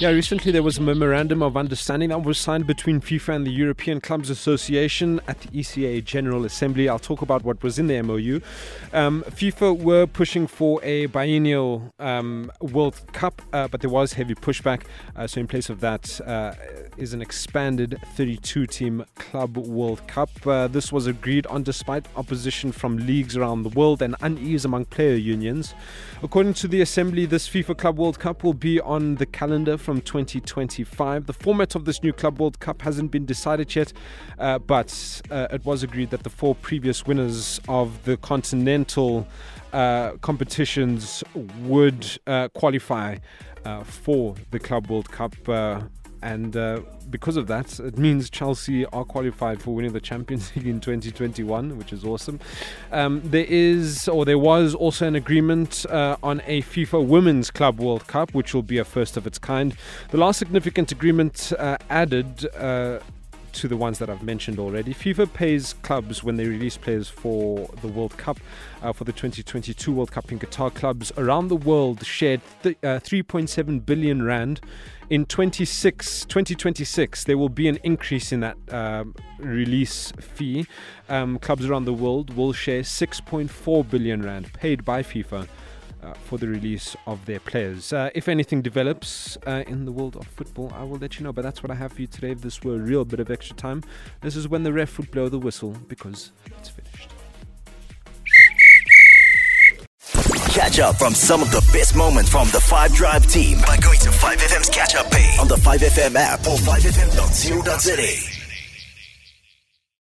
Yeah, recently there was a memorandum of understanding that was signed between FIFA and the European Clubs Association at the ECA General Assembly. I'll talk about what was in the MOU. Um, FIFA were pushing for a biennial um, World Cup, uh, but there was heavy pushback. Uh, so, in place of that, uh, is an expanded 32 team Club World Cup. Uh, this was agreed on despite opposition from leagues around the world and unease among player unions. According to the Assembly, this FIFA Club World Cup will be on the calendar from 2025. The format of this new Club World Cup hasn't been decided yet, uh, but uh, it was agreed that the four previous winners of the continental uh, competitions would uh, qualify uh, for the Club World Cup. And uh, because of that, it means Chelsea are qualified for winning the Champions League in 2021, which is awesome. Um, there is, or there was also an agreement uh, on a FIFA Women's Club World Cup, which will be a first of its kind. The last significant agreement uh, added uh, to the ones that I've mentioned already. FIFA pays clubs when they release players for the World Cup. Uh, for the 2022 World Cup in Qatar, clubs around the world shared th- uh, 3.7 billion rand. In 26, 2026, there will be an increase in that um, release fee. Um, clubs around the world will share 6.4 billion rand paid by FIFA uh, for the release of their players. Uh, if anything develops uh, in the world of football, I will let you know. But that's what I have for you today. If this were a real bit of extra time, this is when the ref would blow the whistle because it's finished. Catch up from some of the best moments from the 5 Drive team by going to 5FM's catch up page on the 5FM app or 5FM.co.za.